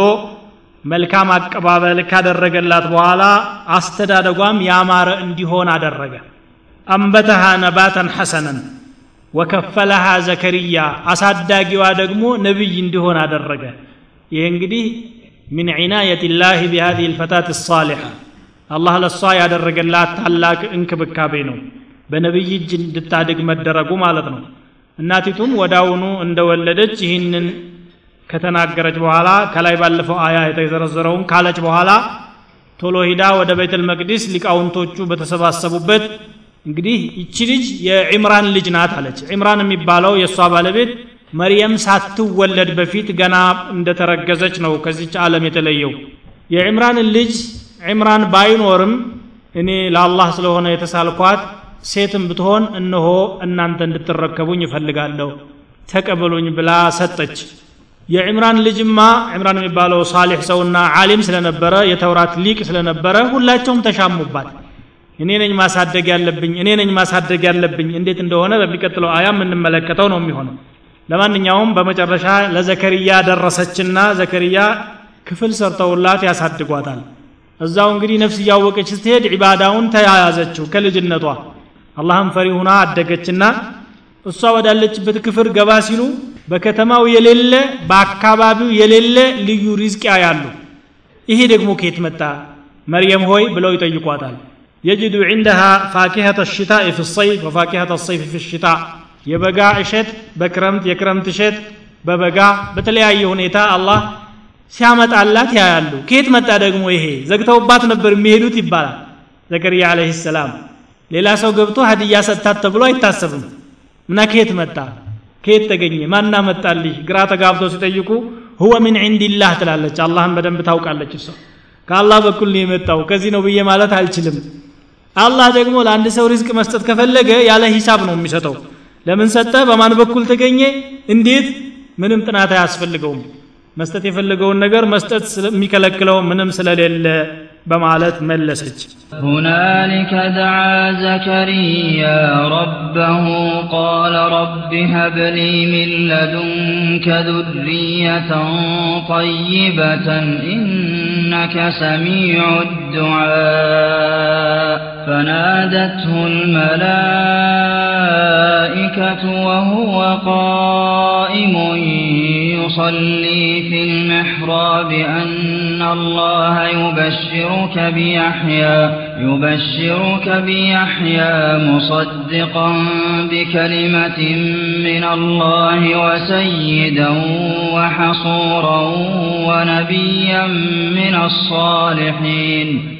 መልካም አቀባበል ካደረገላት በኋላ አስተዳደጓም ያማረ እንዲሆን አደረገ። አንበተሃ ነባተን ሐሰነን ወከፈለሃ ዘከርያ አሳዳጊዋ ደግሞ ነቢይ እንዲሆን አደረገ። ይህ እንግዲህ ምን ዒናየት ላህ ቢሃዚህ ልፈታት ሳሊሐ አላህ ለእሷ ያደረገላት ታላቅ እንክብካቤ ነው። በነቢይ እጅ እንድታድግ መደረጉ ማለት ነው። እናቲቱም ወዳውኑ እንደወለደች ይህንን ከተናገረች በኋላ ከላይ ባለፈው አያ የተዘረዘረውን ካለች በኋላ ቶሎ ሂዳ ወደ ቤተል መቅዲስ ሊቃውንቶቹ በተሰባሰቡበት እንግዲህ ይቺ ልጅ የዒምራን ልጅ ናት አለች። ዒምራን የሚባለው የእሷ ባለቤት መርየም ሳትወለድ በፊት ገና እንደተረገዘች ነው ከዚች ዓለም የተለየው። የዕምራንን ልጅ ዕምራን ባይኖርም እኔ ለአላህ ስለሆነ የተሳልኳት ሴትም ብትሆን እነሆ እናንተ እንድትረከቡኝ እፈልጋለሁ። ተቀበሉኝ ብላ ሰጠች የዕምራን ልጅማ ዕምራን የሚባለው ሳሌሕ ሰውና ዓሊም ስለነበረ የተውራት ሊቅ ስለነበረ ሁላቸውም ተሻሙባት። እኔ ነኝ ማሳደግ ያለብኝ እኔ ነኝ ማሳደግ ያለብኝ እንዴት እንደሆነ በሚቀጥለው አያ የምንመለከተው ነው የሚሆነው። ለማንኛውም በመጨረሻ ለዘከርያ ደረሰችና ዘከርያ ክፍል ሰርተውላት ያሳድጓታል። እዛው እንግዲህ ነፍስ እያወቀች ስትሄድ ዒባዳውን ተያያዘችው ከልጅነቷ። አላህም ፈሪ ሁና አደገችና እሷ ወዳለችበት ክፍል ገባ ሲሉ በከተማው የሌለ በአካባቢው የሌለ ልዩ ሪዝቅ ያያሉ። ይሄ ደግሞ ከየት መጣ? መርየም ሆይ ብለው ይጠይቋታል። የጅዱ ዒንደሃ ፋኪሀተ ሽታኢ ፊ ሰይፍ ወፋኪሀተ ሰይፍ ፊ ሽታ የበጋ እሸት በክረምት የክረምት እሸት በበጋ በተለያየ ሁኔታ አላህ ሲያመጣላት ያያሉ። ከየት መጣ ደግሞ ይሄ? ዘግተውባት ነበር የሚሄዱት ይባላል። ዘከርያ አለህ ሰላም ሌላ ሰው ገብቶ ሀዲያ ሰጥታት ተብሎ አይታሰብም። እና ከየት መጣ ከየት ተገኘ? ማና መጣልሽ ግራ ተጋብተው ሲጠይቁ ሁወ ምን ዒንዲላህ ትላለች። አላህን በደንብ ታውቃለች እሷ። ከአላህ በኩል ነው የመጣው። ከዚህ ነው ብዬ ማለት አልችልም። አላህ ደግሞ ለአንድ ሰው ሪዝቅ መስጠት ከፈለገ ያለ ሂሳብ ነው የሚሰጠው። ለምን ሰጠ? በማን በኩል ተገኘ? እንዴት? ምንም ጥናት አያስፈልገውም። መስጠት የፈለገውን ነገር መስጠት የሚከለክለው ምንም ስለሌለ በማለት መለሰች هنالك دعا زكريا ربه قال رب هب لي من لدنك ذرية طيبة إنك سميع الدعاء فنادته الملائكة وهو قائم يصلي في المحراب أن الله يبشرك بيحيى يبشرك بيحيى مصدقا بكلمة من الله وسيدا وحصورا ونبيا من الصالحين.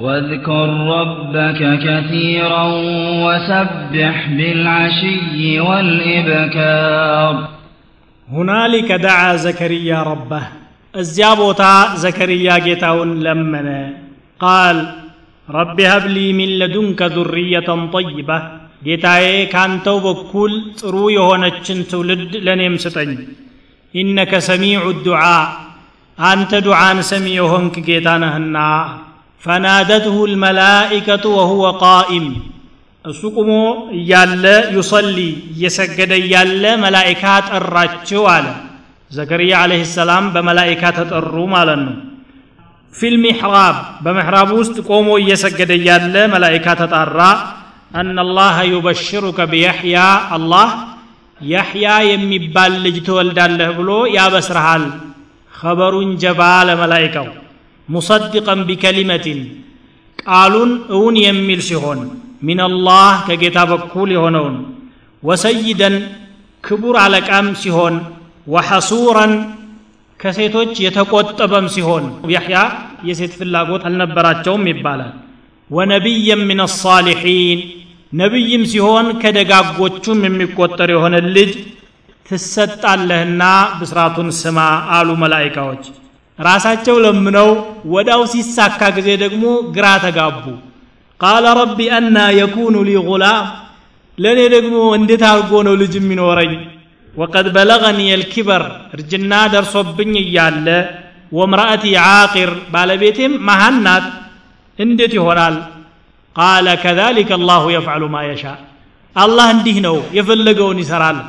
واذكر ربك كثيرا وسبح بالعشي والإبكار ሁናሊከ ደዓ ዘከርያ ረበህ እዚያ ቦታ ዘከርያ ጌታውን ለመነ ቃል ረቢ ሀብሊ ሚን ለዱንከ ዙርየተን ጠይባ ጌታዬ ካንተው በኩል ጥሩ የሆነችን ትውልድ ለእኔም ስጠኝ ኢነከ ሰሚዑ ዱዓ አንተ ዱዓን ሰሚ የሆንክ ጌታ ነህና ፈናደትሁ ልመላኢከቱ ወሁወ ቃኢም። እሱ ቁሞ እያለ ዩሰሊ እየሰገደ እያለ መላኢካ ጠራችው አለ። ዘከርያ አለህ ሰላም በመላኢካ ተጠሩ ማለት ነው። ፊልሚሕራብ በምሕራብ ውስጥ ቆሞ እየሰገደ እያለ መላኢካ ተጣራ። አና ላሀ ዩበሽሩከ ቢያሕያ አላህ ያሕያ የሚባል ልጅ ትወልዳለህ ብሎ ያበስረሃል ኸበሩን ጀባ ለመላኢካው ሙሰድቀን ቢከሊመትን ቃሉን እውን የሚል ሲሆን ሚንላህ ከጌታ በኩል የሆነውን ወሰይደን ክቡር አለቃም ሲሆን ወሐሱረን ከሴቶች የተቆጠበም ሲሆን ያሕያ የሴት ፍላጎት አልነበራቸውም ይባላል። ወነቢይም ምን አሳሊሒን ነቢይም ሲሆን ከደጋጎቹም የሚቆጠር የሆነ ልጅ ትሰጣለህና ብስራቱን ስማ አሉ መላይካዎች ራሳቸው ለምነው ወዳው ሲሳካ ጊዜ ደግሞ ግራ ተጋቡ። ቃለ ረቢ አና የኩኑ ሊ ጉላም ለእኔ ደግሞ እንዴት አድርጎ ነው ልጅ የሚኖረኝ? ወቀድ በለገኒ የልኪበር እርጅና ደርሶብኝ እያለ ወምራእቲ ዓቂር ባለቤቴም መሃን ናት እንዴት ይሆናል? ቃለ ከዛሊከ አላሁ የፍዓሉ ማ የሻ አላህ እንዲህ ነው የፈለገውን ይሰራል።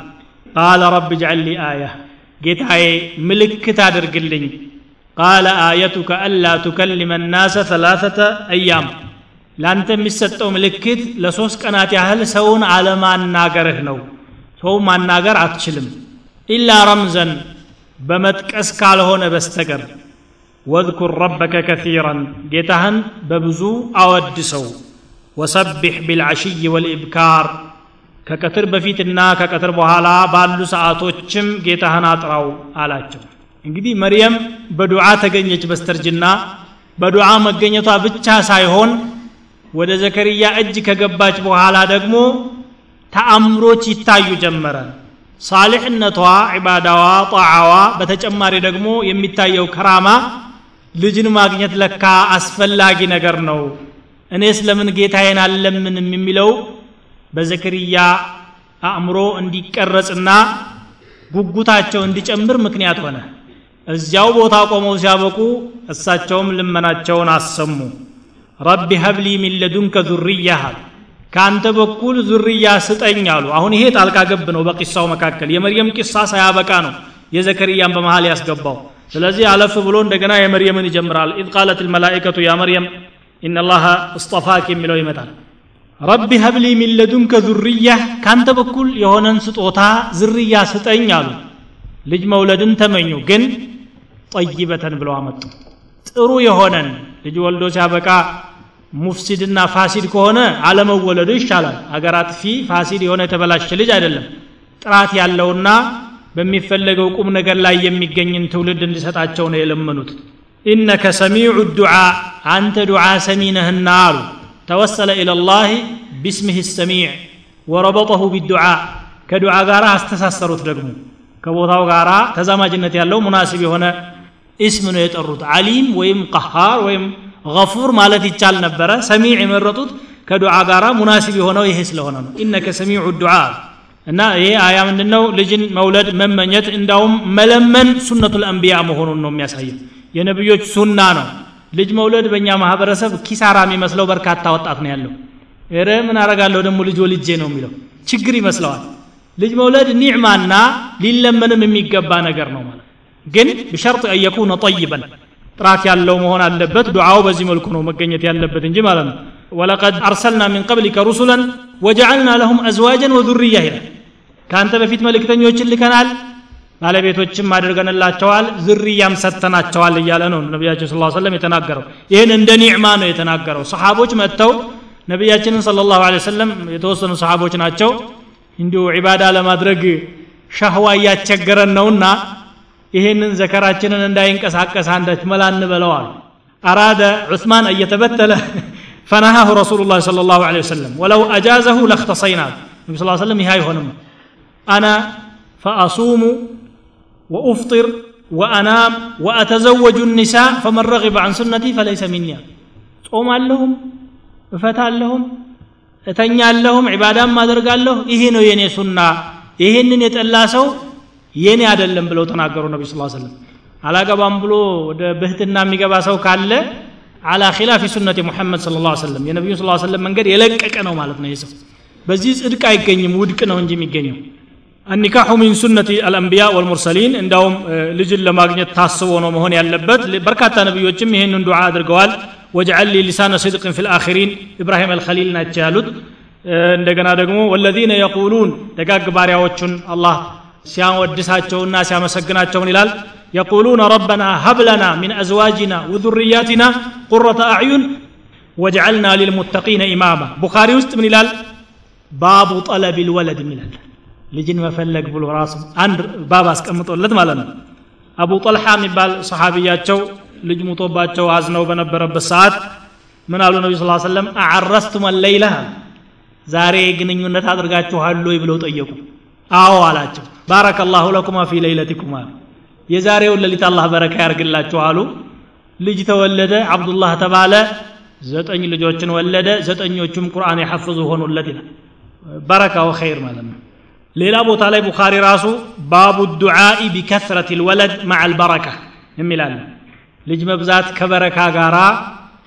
ቃለ ረቢ ጅዐል ሊ አያ ጌታዬ ምልክት አድርግልኝ ቃለ አየቱከ አላ ቱከሊመ ናሰ ሰላሰተ አያም። ለአንተ የሚሰጠው ምልክት ለሶስት ቀናት ያህል ሰውን አለማናገርህ ነው። ሰው ማናገር አትችልም። ኢላ ረምዘን በመጥቀስ ካልሆነ በስተቀር። ወዝኩር ረበከ ከሲራን ጌታህን በብዙ አወድሰው። ወሰቢሕ ቢልዓሽይ ወልኢብካር ከቀትር በፊትና ከቀትር በኋላ ባሉ ሰዓቶችም ጌታህን አጥራው አላቸው እንግዲህ መርየም በዱዓ ተገኘች በስተርጅና። በዱዓ መገኘቷ ብቻ ሳይሆን ወደ ዘከርያ እጅ ከገባች በኋላ ደግሞ ተአምሮች ይታዩ ጀመረ። ሳሊሕነቷ ዒባዳዋ ጣዓዋ በተጨማሪ ደግሞ የሚታየው ከራማ ልጅን ማግኘት ለካ አስፈላጊ ነገር ነው። እኔስ ለምን ጌታዬን አለምንም የሚለው በዘከርያ አእምሮ እንዲቀረጽና ጉጉታቸው እንዲጨምር ምክንያት ሆነ እዚያው ቦታ ቆመው ሲያበቁ እሳቸውም ልመናቸውን አሰሙ። ረቢ ሀብሊ ሚን ዙርያ ከአንተ በኩል ዙርያ ስጠኝ አሉ። አሁን ይሄ ጣልቃ ገብ ነው በቂሳው መካከል። የመርየም ቂሳ ሳያበቃ ነው የዘከርያን በመሃል ያስገባው። ስለዚህ አለፍ ብሎ እንደገና የመርየምን ይጀምራል። إذ قالت الملائكة يا مريم إن الله اصطفاك የሚለው ይመጣል። رب هب لي من ذرية ካንተ በኩል የሆነን ስጦታ ዝርያ ስጠኝ አሉ። ልጅ መውለድን ተመኙ። ግን طيبة ብለው አመጡ። ጥሩ የሆነን ልጅ ወልዶ ሲያበቃ مفسد ና فاسد ከሆነ አለመወለዱ ይሻላል። አገር አጥፊ ፋሲድ የሆነ የተበላሸ ልጅ አይደለም። ጥራት ያለውና በሚፈለገው ቁም ነገር ላይ የሚገኝን ትውልድ እንዲሰጣቸው ነው የለመኑት። ኢነከ ሰሚዑ ዱዓ አንተ ዱዓ ሰሚ አሉ። ተወሰለ ኢላ ላህ ቢስምህ ሰሚዕ ወረበጠሁ ቢዱዓ ከዱዓ ጋር አስተሳሰሩት ደግሞ። ከቦታው ጋር ተዛማጅነት ያለው ሙናሲብ የሆነ እስም ነው የጠሩት። አሊም ወይም ቀሃር ወይም ገፉር ማለት ይቻል ነበረ። ሰሚዕ የመረጡት ከዱዓ ጋር ሙናሲብ የሆነው ይሄ ስለሆነ ነው። ኢነከ ሰሚዑ ዱዓ እና ይሄ አያ ምንድነው? ልጅን መውለድ መመኘት እንዳውም መለመን ሱነቱል አንቢያ መሆኑን ነው የሚያሳየው። የነብዮች ሱና ነው። ልጅ መውለድ በእኛ ማህበረሰብ ኪሳራ የሚመስለው በርካታ ወጣት ነው ያለው። ረ ምን አረጋለሁ ደግሞ ልጅ ወልጄ ነው የሚለው። ችግር ይመስለዋል። ልጅ መውለድ ኒዕማና ሊለመንም የሚገባ ነገር ነው ማለት ግን ብሸርጥ አየኩነ ጠይበን ጥራት ያለው መሆን አለበት ዱዓው በዚህ መልኩ ነው መገኘት ያለበት እንጂ ማለት ነው። ወለቀድ አርሰልና ሚን ቀብሊከ ሩሱለን ወጀዐልና ለሁም አዝዋጀን ወዙርያ ይላል። ከአንተ በፊት መልእክተኞችን ልከናል ባለቤቶችም አድርገንላቸዋል ዝርያም ሰጥተናቸዋል እያለ ነው ነቢያችን ስለ ሰለም የተናገረው። ይህን እንደ ኒዕማ ነው የተናገረው። ሰሓቦች መጥተው ነቢያችንን ስለ ላሁ ሰለም የተወሰኑ ሰሓቦች ናቸው እንዲሁ ዒባዳ ለማድረግ ሻህዋ እያስቸገረን ነውና ይህንን ዘከራችንን እንዳይንቀሳቀስ አንዳች መላ እንበለዋል አራደ ዑስማን እየተበተለ ፈነሃሁ ረሱሉ ላ ለ ላሁ ለ ወሰለም ወለው አጃዘሁ ለክተሰይናት ነቢ ስ ስለም ይህ አይሆንም አና ፈአሱሙ ወኡፍጢር ወአናም ወአተዘወጁ ኒሳ ፈመን ረغበ አን ሱነቲ ፈለይሰ ሚኒ ጾም አለሁም እፈታለሁም እተኛለሁም ዒባዳም አደርጋለሁ ይሄ ነው የእኔ ሱና ይህንን የጠላ ሰው የኔ አይደለም ብለው ተናገሩ ነቢ صلى الله عليه وسلم አላገባም ብሎ ወደ ብህትና የሚገባ ሰው ካለ على خلاف سنة محمد صلى الله عليه وسلم የነቢዩ صلى الله عليه وسلم መንገድ የለቀቀ ነው ማለት ነው የሰው በዚህ ጽድቅ አይገኝም ውድቅ ነው እንጂ የሚገኘው። النكاح من سنة الأنبياء والمرسلين እንዳውም ልጅን ለማግኘት ታስቦ ነው መሆን ያለበት። በርካታ ነቢዮችም ይህንን ዱዓ አድርገዋል። واجعل لي لسان صدق في الآخرين ኢብራሂም አልኸሊል ናቸው ያሉት። እንደገና ደግሞ ወለዚነ የቁሉን ደጋግ ባሪያዎቹን አላህ ሲያወድሳቸውና ሲያመሰግናቸውን ይላል። የቁሉነ ረበና ሀብለና ሚን አዝዋጅና ወዙርያቲና ቁረተ አዕዩን ወጀዐልና ሊልሙተቂነ ኢማማ። ቡኻሪ ውስጥ ምን ይላል? ባቡ ጠለብ ልወለድ ይላል? ልጅን መፈለግ ብሎ ራሱ አንድ ባብ አስቀምጦለት ማለት ነው። አቡ ጠልሓ የሚባል ሰሓቢያቸው ልጅ ሙቶባቸው አዝነው በነበረበት ሰዓት ምን አሉ ነቢ ስ ሰለም አዓረስቱም አለይላ ዛሬ ግንኙነት አድርጋችኋል ብለው ጠየቁ። አዎ አላቸው። ባረከ ላሁ ለኩማ ፊ ለይለቲኩማ የዛሬውን ሌሊት አላህ በረካ ያርግላችሁ አሉ። ልጅ ተወለደ አብዱላህ ተባለ። ዘጠኝ ልጆችን ወለደ። ዘጠኞቹም ቁርአን የሐፍዙ ሆኑለት ይላል። በረካው ኸይር ማለት ነው። ሌላ ቦታ ላይ ቡኻሪ ራሱ ባቡ ዱዓኢ ቢከስረት ልወለድ ማዕ አልበረካ የሚላል ልጅ መብዛት ከበረካ ጋራ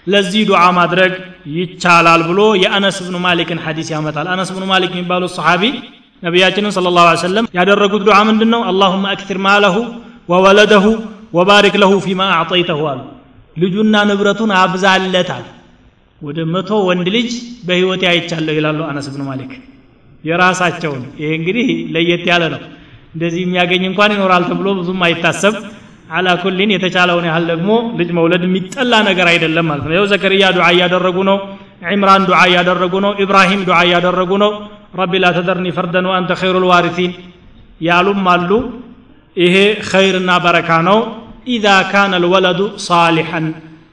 ለዚህ ዱዓ ማድረግ ይቻላል ብሎ የአነስ ብኑ ማሊክን ሐዲስ ያመጣል። አነስ ብኑ ማሊክ የሚባሉት ሰሓቢ ነቢያችንን صلى الله عليه وسلم ያደረጉት ዱዓ ምንድን ነው اللهم أكثر ماله وولده وبارك له فيما أعطيته አሉ። ልጁና ንብረቱን አብዛለታል። ወደ መቶ ወንድ ልጅ በህይወቴ አይቻለሁ ይላሉ አነስ ብኑ ማሊክ። የራሳቸውን ይሄ እንግዲህ ለየት ያለ ነው። እንደዚህ የሚያገኝ እንኳን ይኖራል ተብሎ ብዙም አይታሰብ። አላ ኩሊን የተቻለውን ያህል ደግሞ ልጅ መውለድ የሚጠላ ነገር አይደለም ማለት ነው። ይኸው ዘከርያ ዱዓ እያደረጉ ነው። ዒምራን ዱዓ እያደረጉ ነው። ኢብራሂም ዱዓ እያደረጉ ነው ረቢ ላ ተደርኒ ፈርደን ወአንተ ኸይሩ ልዋሪሲን ያሉም አሉ። ይሄ ኸይርና በረካ ነው። ኢዛ ካነ ልወለዱ ሳሊሐን።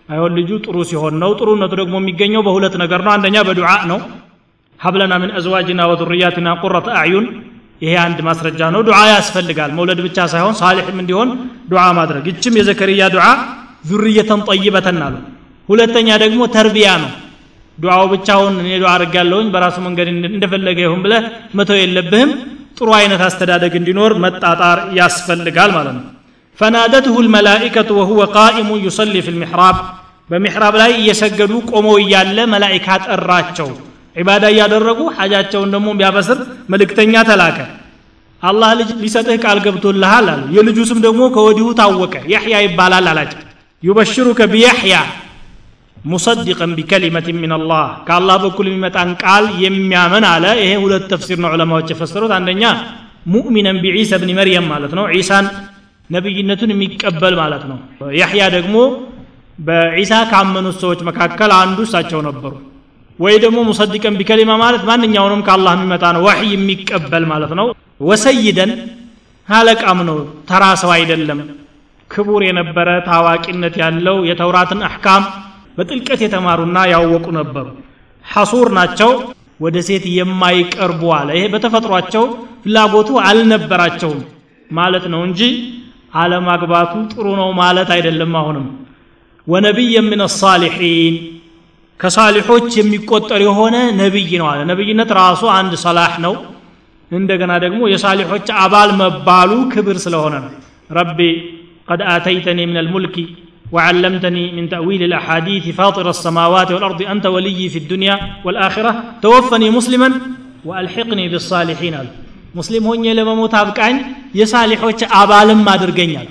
አይሆን ልጁ ጥሩ ሲሆን ነው። ጥሩነቱ ደግሞ የሚገኘው በሁለት ነገር ነው። አንደኛ በዱዓ ነው። ሀብለና ምን አዝዋጅና ወዙርያትና ቁረተ አዕዩን። ይሄ አንድ ማስረጃ ነው። ዱዓ ያስፈልጋል። መውለድ ብቻ ሳይሆን ሳሊሕም እንዲሆን ዱዓ ማድረግ። ይችም የዘከርያ ዱዓ ዙርየተን ጠይበተን አሉ። ሁለተኛ ደግሞ ተርቢያ ነው ዱዓው ብቻውን እኔ ዱዓ አድርጋለሁኝ በራሱ መንገድ እንደፈለገ ይሁን ብለህ መተው የለብህም። ጥሩ አይነት አስተዳደግ እንዲኖር መጣጣር ያስፈልጋል ማለት ነው። ፈናደትሁ ልመላኢከቱ ወሁወ ቃኢሙ ዩሰሊ ፊ ልሚሕራብ በሚሕራብ ላይ እየሰገዱ ቆመው እያለ መላኢካ ጠራቸው። ዒባዳ እያደረጉ ሐጃቸውን ደግሞ ቢያበስር መልእክተኛ ተላከ። አላህ ልጅ ሊሰጥህ ቃል ገብቶልሃል አሉ። የልጁ ስም ደግሞ ከወዲሁ ታወቀ። ያሕያ ይባላል አላቸው። ዩበሽሩከ ቢያሕያ ሙሰድቀን ቢከሊመት ምን አላህ ከአላህ በኩል የሚመጣን ቃል የሚያምን አለ። ይሄ ሁለት ተፍሲር ነው ዑለማዎች የፈሰሩት። አንደኛ ሙእሚነን ቢዒሳ ብኒ መርየም ማለት ነው። ዒሳን ነቢይነቱን የሚቀበል ማለት ነው። ያሕያ ደግሞ በዒሳ ካመኑት ሰዎች መካከል አንዱ እሳቸው ነበሩ። ወይ ደግሞ ሙሰድቀን ቢከሊማ ማለት ማንኛውንም ከአላህ የሚመጣ ነው ወሕይ የሚቀበል ማለት ነው። ወሰይደን አለቃም ነው ተራ ሰው አይደለም። ክቡር የነበረ ታዋቂነት ያለው የተውራትን አሕካም በጥልቀት የተማሩና ያወቁ ነበሩ ሐሱር ናቸው ወደ ሴት የማይቀርቡ አለ። ይሄ በተፈጥሯቸው ፍላጎቱ አልነበራቸውም ማለት ነው እንጂ አለማግባቱ ጥሩ ነው ማለት አይደለም አሁንም። ወነቢይ ምን ሳሊሒን ከሳሊሖች የሚቆጠር የሆነ ነቢይ ነው አለ። ነቢይነት ራሱ አንድ ሰላህ ነው። እንደገና ደግሞ የሳሊሖች አባል መባሉ ክብር ስለሆነ ነው። ረቢ ቀድ አተይተኒ ምን አልሙልኪ وعلمتني من تأويل الأحاديث فاطر السماوات والأرض أنت ولي في الدنيا والآخرة توفني مسلما وألحقني بالصالحين ሙስሊም ሆኜ ለመሞት አብቃኝ የሳሊሖች አባልም አድርገኛል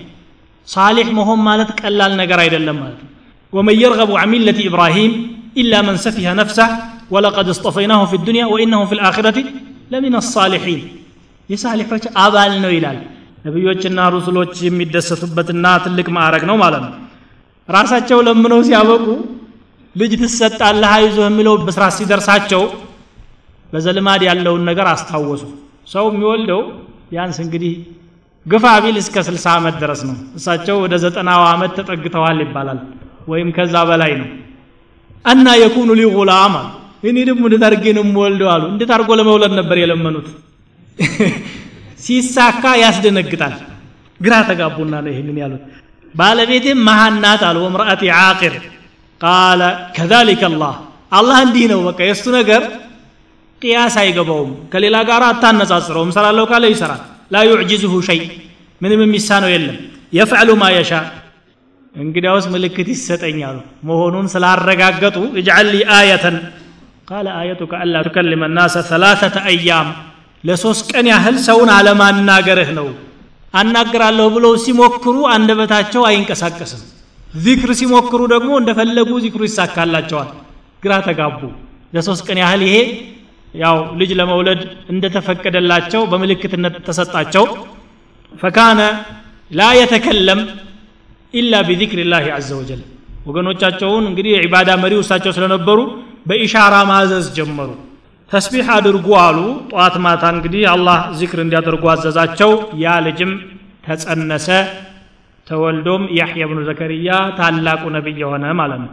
ሳሊሕ መሆን ማለት ቀላል ነገር አይደለም ማለት ነው ومن يرغب عن ملة إبراهيم إلا من سفه نفسه ولقد اصطفيناه في الدنيا وإنه في الآخرة لمن الصالحين የሳሊሖች አባል ነው ይላል ነቢዮችና ሩሱሎች የሚደሰቱበትና ትልቅ ማዕረግ ነው ማለት ነው ራሳቸው ለምነው ሲያበቁ ልጅ ትሰጣለህ አይዞህ የሚለው በስራት ሲደርሳቸው በዘልማድ ያለውን ነገር አስታወሱ። ሰው የሚወልደው ቢያንስ እንግዲህ ግፋ ቢል እስከ 60 ዓመት ድረስ ነው። እሳቸው ወደ ዘጠናው ዓመት ተጠግተዋል ይባላል ወይም ከዛ በላይ ነው። እና የኩኑ ሊ ጉላም አሉ እኔ ደግሞ እንዴት አድርጌ ነው የምወልደው አሉ። እንዴት አድርጎ ለመውለድ ነበር የለመኑት? ሲሳካ ያስደነግጣል። ግራ ተጋቡና ነው ይህንን ያሉት ባለቤቴም መሃን ናት አሉ። ወምርአቲ ዓቂር ቃለ ከዛሊከ አላህ። አላህ እንዲህ ነው በቃ የእሱ ነገር ቅያስ አይገባውም። ከሌላ ጋር አታነጻጽረውም። ሰራለው ካለ ይሰራል። ላ ዩዕጅዝሁ ሸይ ምንም የሚሳነው የለም። የፍዕሉ ማ የሻ እንግዲያውስ ምልክት ይሰጠኛሉ መሆኑን ስላረጋገጡ እጅዓል ሊ አየተን ቃለ አየቱከ አላ ቱከልመ ናሰ ሰላሰተ አያም ለሶስት ቀን ያህል ሰውን አለማናገርህ ነው አናግራለሁ ብለው ሲሞክሩ አንደበታቸው አይንቀሳቀስም። ዚክር ሲሞክሩ ደግሞ እንደፈለጉ ዚክሩ ይሳካላቸዋል። ግራ ተጋቡ። ለሶስት ቀን ያህል ይሄ ያው ልጅ ለመውለድ እንደተፈቀደላቸው በምልክትነት ተሰጣቸው። ፈካነ ላ የተከለም ኢላ ቢዚክር ላህ አዘ ወጀል። ወገኖቻቸውን እንግዲህ የዒባዳ መሪው እሳቸው ስለነበሩ በኢሻራ ማዘዝ ጀመሩ ተስቢሕ አድርጉ አሉ። ጠዋት ማታ እንግዲህ አላህ ዚክር እንዲያደርጉ አዘዛቸው። ያ ልጅም ተጸነሰ። ተወልዶም ያሕያ ብኑ ዘከርያ ታላቁ ነቢይ የሆነ ማለት ነው